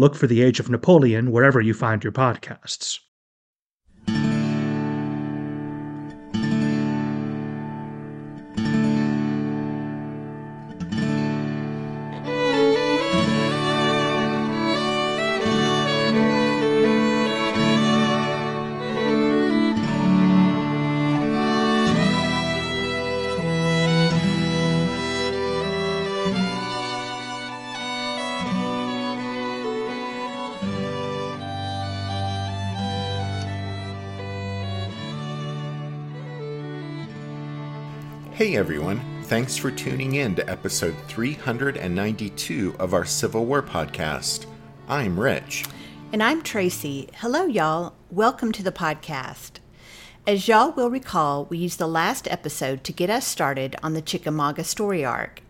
Look for the Age of Napoleon wherever you find your podcasts. Hey everyone, thanks for tuning in to episode 392 of our Civil War podcast. I'm Rich. And I'm Tracy. Hello, y'all. Welcome to the podcast. As y'all will recall, we used the last episode to get us started on the Chickamauga story arc.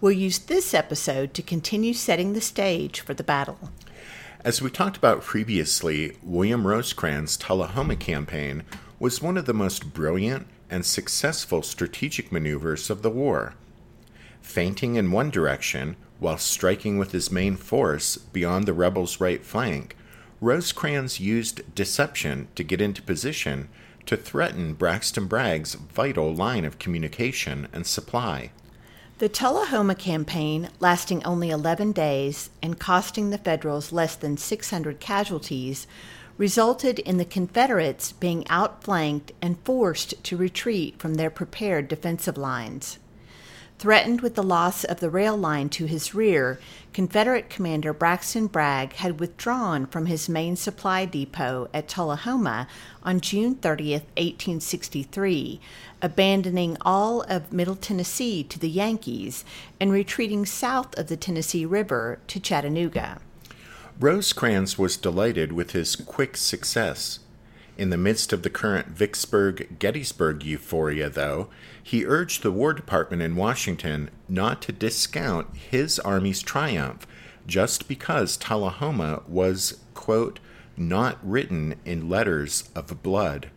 We'll use this episode to continue setting the stage for the battle. As we talked about previously, William Rosecrans' Tullahoma campaign was one of the most brilliant and successful strategic maneuvers of the war. Feinting in one direction while striking with his main force beyond the rebels' right flank, Rosecrans used deception to get into position to threaten Braxton Bragg's vital line of communication and supply. The Tullahoma campaign, lasting only 11 days and costing the Federals less than 600 casualties, resulted in the Confederates being outflanked and forced to retreat from their prepared defensive lines. Threatened with the loss of the rail line to his rear, Confederate Commander Braxton Bragg had withdrawn from his main supply depot at Tullahoma on June 30, 1863, abandoning all of Middle Tennessee to the Yankees and retreating south of the Tennessee River to Chattanooga. Rosecrans was delighted with his quick success. In the midst of the current Vicksburg Gettysburg euphoria, though, he urged the War Department in Washington not to discount his army's triumph just because Tullahoma was, quote, not written in letters of blood.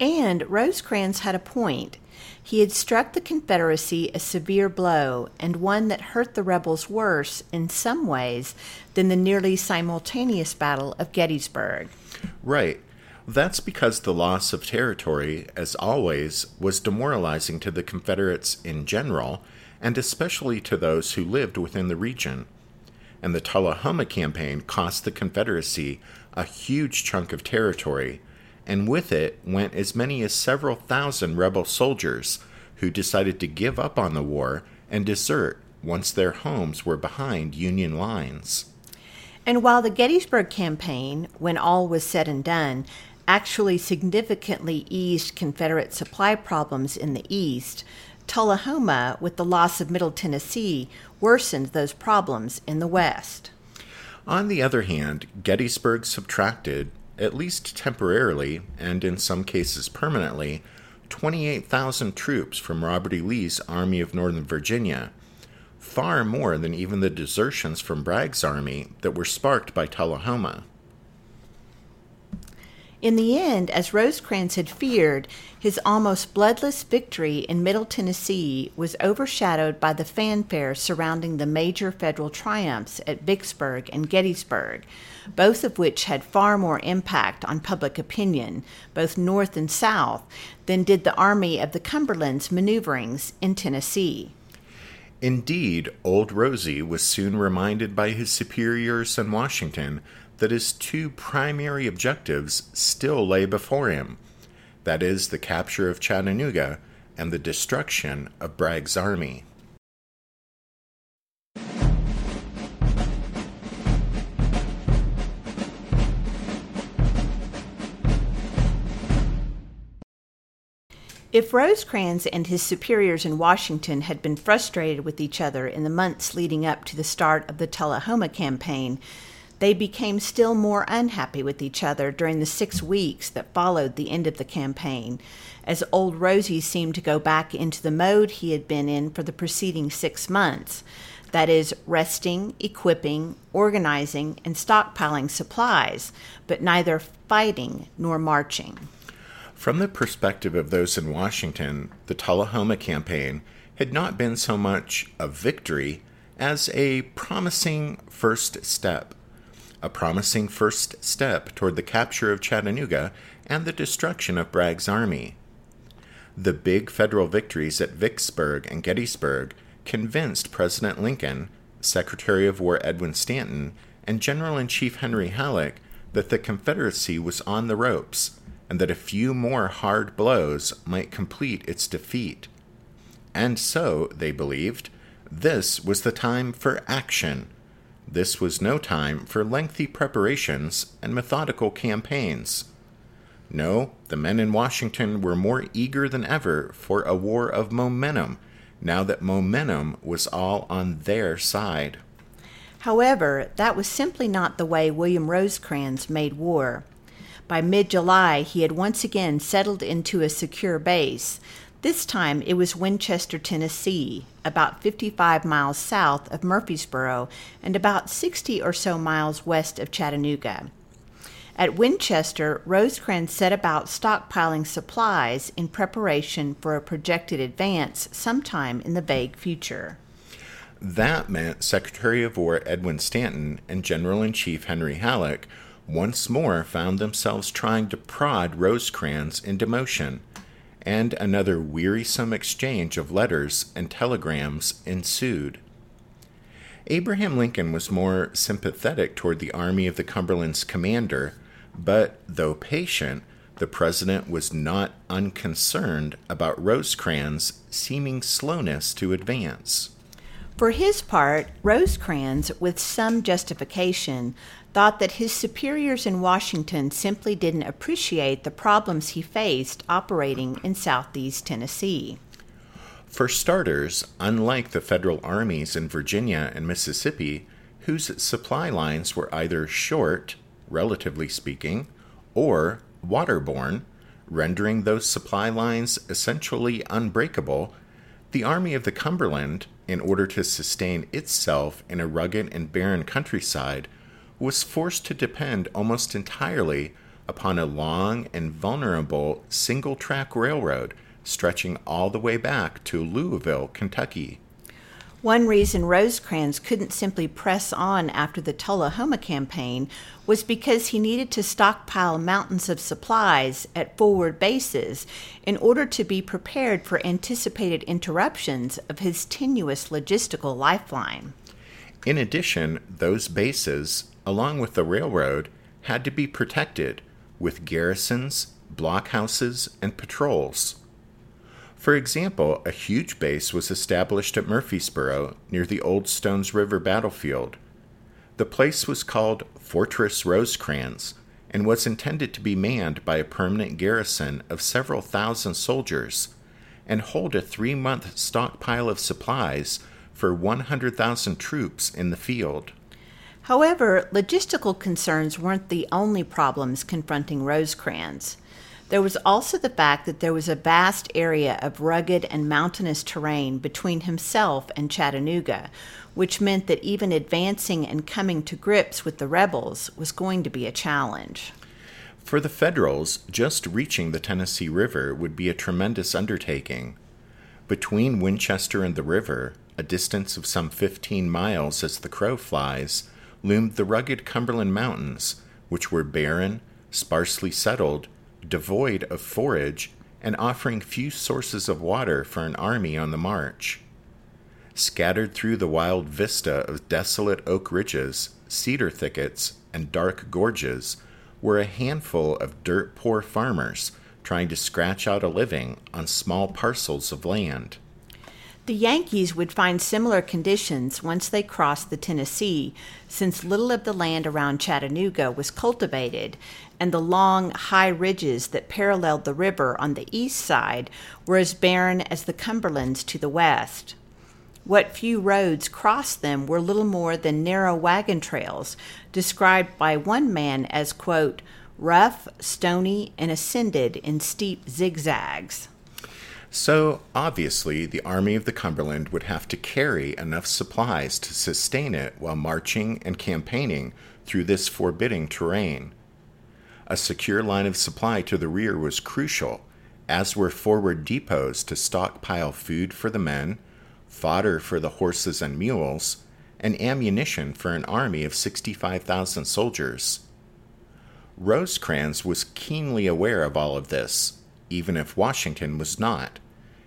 And Rosecrans had a point. He had struck the Confederacy a severe blow, and one that hurt the rebels worse, in some ways, than the nearly simultaneous Battle of Gettysburg. Right. That's because the loss of territory, as always, was demoralizing to the Confederates in general, and especially to those who lived within the region. And the Tullahoma campaign cost the Confederacy a huge chunk of territory and with it went as many as several thousand rebel soldiers who decided to give up on the war and desert once their homes were behind Union lines. And while the Gettysburg campaign, when all was said and done, actually significantly eased Confederate supply problems in the East, Tullahoma, with the loss of Middle Tennessee, worsened those problems in the West. On the other hand, Gettysburg subtracted at least temporarily, and in some cases permanently, 28,000 troops from Robert E. Lee's Army of Northern Virginia, far more than even the desertions from Bragg's army that were sparked by Tullahoma. In the end, as Rosecrans had feared, his almost bloodless victory in Middle Tennessee was overshadowed by the fanfare surrounding the major federal triumphs at Vicksburg and Gettysburg, both of which had far more impact on public opinion, both North and South, than did the Army of the Cumberland's maneuverings in Tennessee. Indeed, Old Rosey was soon reminded by his superiors in Washington that his two primary objectives still lay before him that is, the capture of Chattanooga and the destruction of Bragg's army. If Rosecrans and his superiors in Washington had been frustrated with each other in the months leading up to the start of the Tullahoma campaign, They became still more unhappy with each other during the six weeks that followed the end of the campaign, as Old Rosy seemed to go back into the mode he had been in for the preceding six months that is, resting, equipping, organizing, and stockpiling supplies, but neither fighting nor marching. From the perspective of those in Washington, the Tullahoma campaign had not been so much a victory as a promising first step. A promising first step toward the capture of Chattanooga and the destruction of Bragg's army. The big federal victories at Vicksburg and Gettysburg convinced President Lincoln, Secretary of War Edwin Stanton, and General in Chief Henry Halleck that the Confederacy was on the ropes and that a few more hard blows might complete its defeat. And so, they believed, this was the time for action. This was no time for lengthy preparations and methodical campaigns. No, the men in Washington were more eager than ever for a war of momentum, now that momentum was all on their side. However, that was simply not the way William Rosecrans made war. By mid July, he had once again settled into a secure base. This time it was Winchester, Tennessee, about 55 miles south of Murfreesboro and about 60 or so miles west of Chattanooga. At Winchester, Rosecrans set about stockpiling supplies in preparation for a projected advance sometime in the vague future. That meant Secretary of War Edwin Stanton and General in Chief Henry Halleck once more found themselves trying to prod Rosecrans into motion, and another wearisome exchange of letters and telegrams ensued. Abraham Lincoln was more sympathetic toward the Army of the Cumberland's commander, but though patient, the president was not unconcerned about Rosecrans' seeming slowness to advance. For his part, Rosecrans, with some justification, thought that his superiors in Washington simply didn't appreciate the problems he faced operating in southeast Tennessee. For starters, unlike the federal armies in Virginia and Mississippi, whose supply lines were either short relatively speaking, or waterborne, rendering those supply lines essentially unbreakable, the Army of the Cumberland, in order to sustain itself in a rugged and barren countryside, was forced to depend almost entirely upon a long and vulnerable single track railroad stretching all the way back to Louisville, Kentucky. One reason Rosecrans couldn't simply press on after the Tullahoma campaign was because he needed to stockpile mountains of supplies at forward bases in order to be prepared for anticipated interruptions of his tenuous logistical lifeline. In addition, those bases, along with the railroad, had to be protected with garrisons, blockhouses, and patrols. For example, a huge base was established at Murfreesboro near the old Stones River battlefield. The place was called Fortress Rosecrans and was intended to be manned by a permanent garrison of several thousand soldiers and hold a three month stockpile of supplies for 100,000 troops in the field. However, logistical concerns weren't the only problems confronting Rosecrans. There was also the fact that there was a vast area of rugged and mountainous terrain between himself and Chattanooga, which meant that even advancing and coming to grips with the rebels was going to be a challenge. For the Federals, just reaching the Tennessee River would be a tremendous undertaking. Between Winchester and the river, a distance of some 15 miles as the crow flies, loomed the rugged Cumberland Mountains, which were barren, sparsely settled, devoid of forage, and offering few sources of water for an army on the march. Scattered through the wild vista of desolate oak ridges, cedar thickets, and dark gorges were a handful of dirt poor farmers trying to scratch out a living on small parcels of land. The Yankees would find similar conditions once they crossed the Tennessee, since little of the land around Chattanooga was cultivated, and the long, high ridges that paralleled the river on the east side were as barren as the Cumberlands to the west. What few roads crossed them were little more than narrow wagon trails, described by one man as, quote, rough, stony, and ascended in steep zigzags. So, obviously, the Army of the Cumberland would have to carry enough supplies to sustain it while marching and campaigning through this forbidding terrain. A secure line of supply to the rear was crucial, as were forward depots to stockpile food for the men, fodder for the horses and mules, and ammunition for an army of 65,000 soldiers. Rosecrans was keenly aware of all of this, even if Washington was not,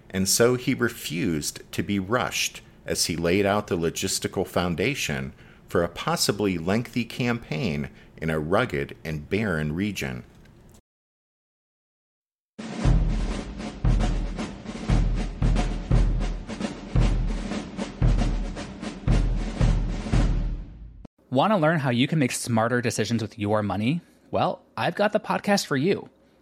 and so he refused to be rushed as he laid out the logistical foundation for a possibly lengthy campaign in a rugged and barren region. Want to learn how you can make smarter decisions with your money? Well, I've got the podcast for you.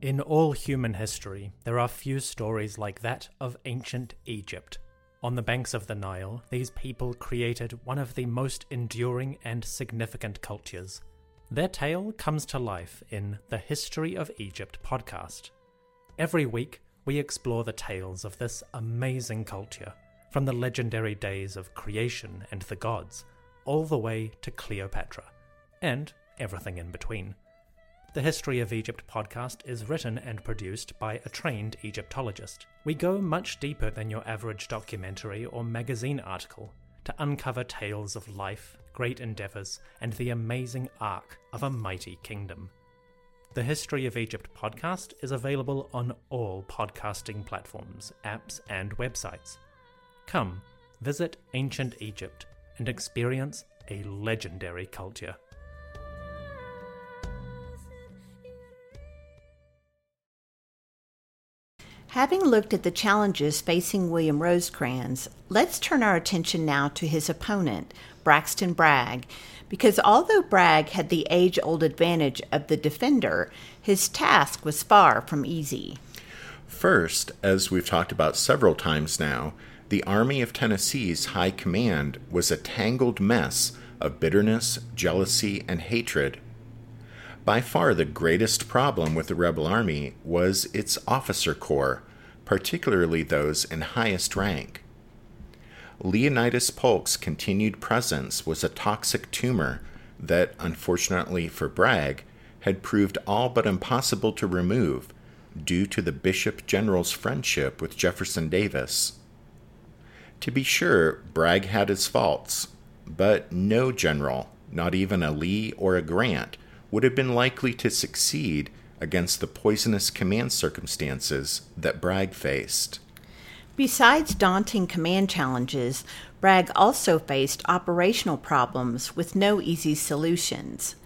In all human history, there are few stories like that of ancient Egypt. On the banks of the Nile, these people created one of the most enduring and significant cultures. Their tale comes to life in the History of Egypt podcast. Every week, we explore the tales of this amazing culture, from the legendary days of creation and the gods, all the way to Cleopatra, and everything in between. The History of Egypt podcast is written and produced by a trained Egyptologist. We go much deeper than your average documentary or magazine article to uncover tales of life, great endeavors, and the amazing arc of a mighty kingdom. The History of Egypt podcast is available on all podcasting platforms, apps, and websites. Come, visit ancient Egypt and experience a legendary culture. Having looked at the challenges facing William Rosecrans, let's turn our attention now to his opponent, Braxton Bragg, because although Bragg had the age old advantage of the defender, his task was far from easy. First, as we've talked about several times now, the Army of Tennessee's high command was a tangled mess of bitterness, jealousy, and hatred. By far the greatest problem with the rebel army was its officer corps, particularly those in highest rank. Leonidas Polk's continued presence was a toxic tumor that, unfortunately for Bragg, had proved all but impossible to remove due to the Bishop General's friendship with Jefferson Davis. To be sure, Bragg had his faults, but no general, not even a Lee or a Grant, would have been likely to succeed against the poisonous command circumstances that Bragg faced. Besides daunting command challenges, Bragg also faced operational problems with no easy solutions.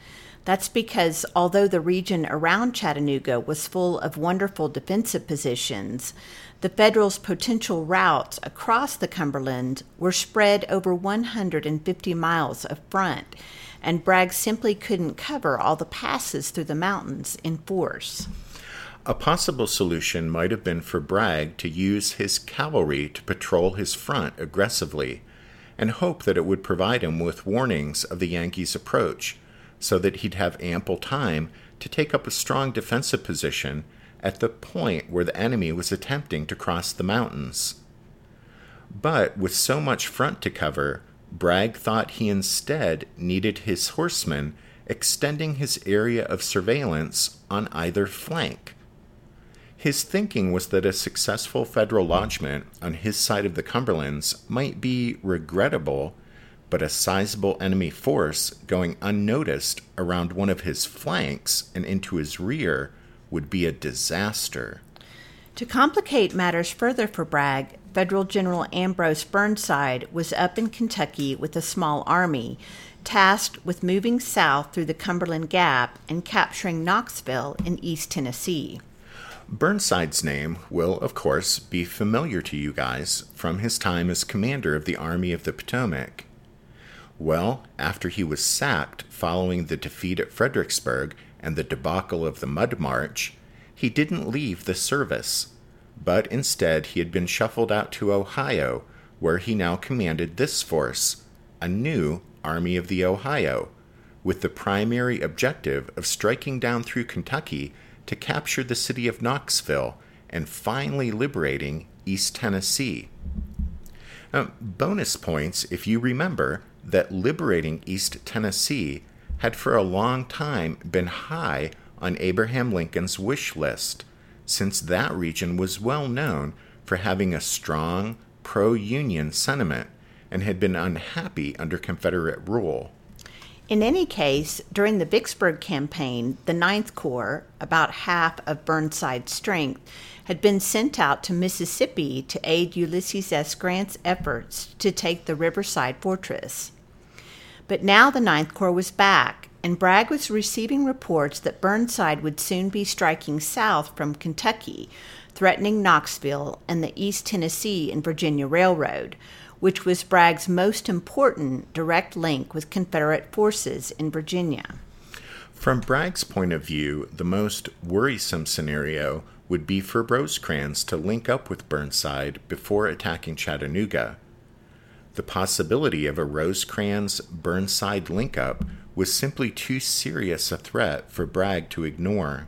That's because although the region around Chattanooga was full of wonderful defensive positions, the Federals' potential routes across the Cumberland were spread over 150 miles of front, and Bragg simply couldn't cover all the passes through the mountains in force. A possible solution might have been for Bragg to use his cavalry to patrol his front aggressively and hope that it would provide him with warnings of the Yankees' approach so that he'd have ample time to take up a strong defensive position at the point where the enemy was attempting to cross the mountains. But with so much front to cover, Bragg thought he instead needed his horsemen extending his area of surveillance on either flank. His thinking was that a successful federal lodgment on his side of the Cumberlands might be regrettable, but a sizable enemy force going unnoticed around one of his flanks and into his rear would be a disaster. To complicate matters further for Bragg, Federal General Ambrose Burnside was up in Kentucky with a small army, tasked with moving south through the Cumberland Gap and capturing Knoxville in East Tennessee. Burnside's name will, of course, be familiar to you guys from his time as commander of the Army of the Potomac. Well, after he was sacked following the defeat at Fredericksburg and the debacle of the Mud March, he didn't leave the service, but instead he had been shuffled out to Ohio, where he now commanded this force, a new Army of the Ohio, with the primary objective of striking down through Kentucky to capture the city of Knoxville and finally liberating East Tennessee. Now, bonus points if you remember that liberating East Tennessee had for a long time been high on Abraham Lincoln's wish list, since that region was well known for having a strong pro Union sentiment and had been unhappy under Confederate rule. In any case, during the Vicksburg campaign, the Ninth Corps, about half of Burnside's strength, had been sent out to Mississippi to aid Ulysses S. Grant's efforts to take the Riverside Fortress. But now the Ninth Corps was back, and Bragg was receiving reports that Burnside would soon be striking south from Kentucky, threatening Knoxville and the East Tennessee and Virginia Railroad, which was Bragg's most important direct link with Confederate forces in Virginia. From Bragg's point of view, the most worrisome scenario would be for Rosecrans to link up with Burnside before attacking Chattanooga. The possibility of a Rosecrans Burnside link up was simply too serious a threat for Bragg to ignore.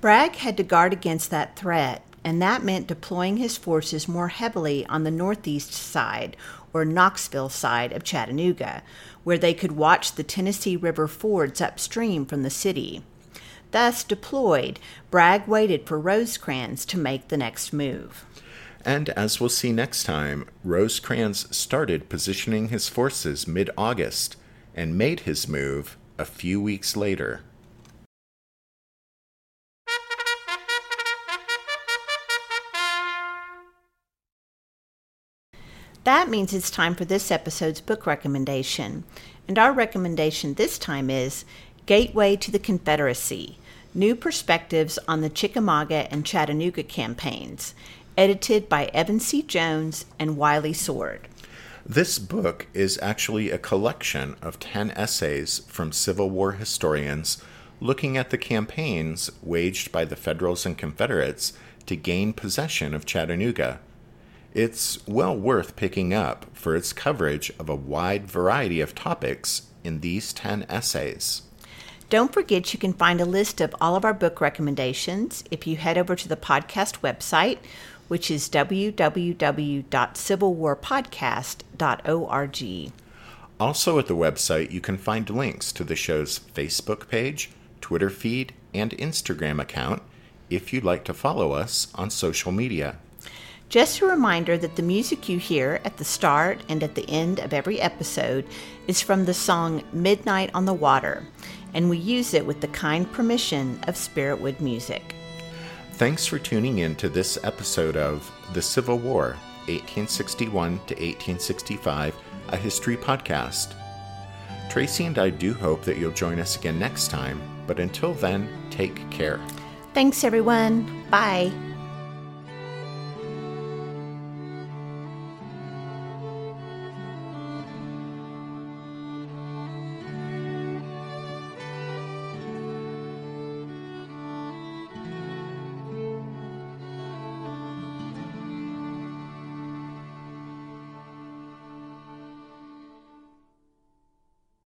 Bragg had to guard against that threat, and that meant deploying his forces more heavily on the northeast side, or Knoxville side of Chattanooga, where they could watch the Tennessee River fords upstream from the city. Thus deployed, Bragg waited for Rosecrans to make the next move. And as we'll see next time, Rosecrans started positioning his forces mid August and made his move a few weeks later. That means it's time for this episode's book recommendation. And our recommendation this time is Gateway to the Confederacy New Perspectives on the Chickamauga and Chattanooga Campaigns, edited by Evan C. Jones and Wiley Sword. This book is actually a collection of 10 essays from Civil War historians looking at the campaigns waged by the Federals and Confederates to gain possession of Chattanooga. It's well worth picking up for its coverage of a wide variety of topics in these 10 essays. Don't forget you can find a list of all of our book recommendations if you head over to the podcast website, which is www.civilwarpodcast.org. Also, at the website, you can find links to the show's Facebook page, Twitter feed, and Instagram account if you'd like to follow us on social media. Just a reminder that the music you hear at the start and at the end of every episode is from the song Midnight on the Water, and we use it with the kind permission of Spiritwood Music. Thanks for tuning in to this episode of The Civil War, 1861 to 1865, a history podcast. Tracy and I do hope that you'll join us again next time, but until then, take care. Thanks, everyone. Bye.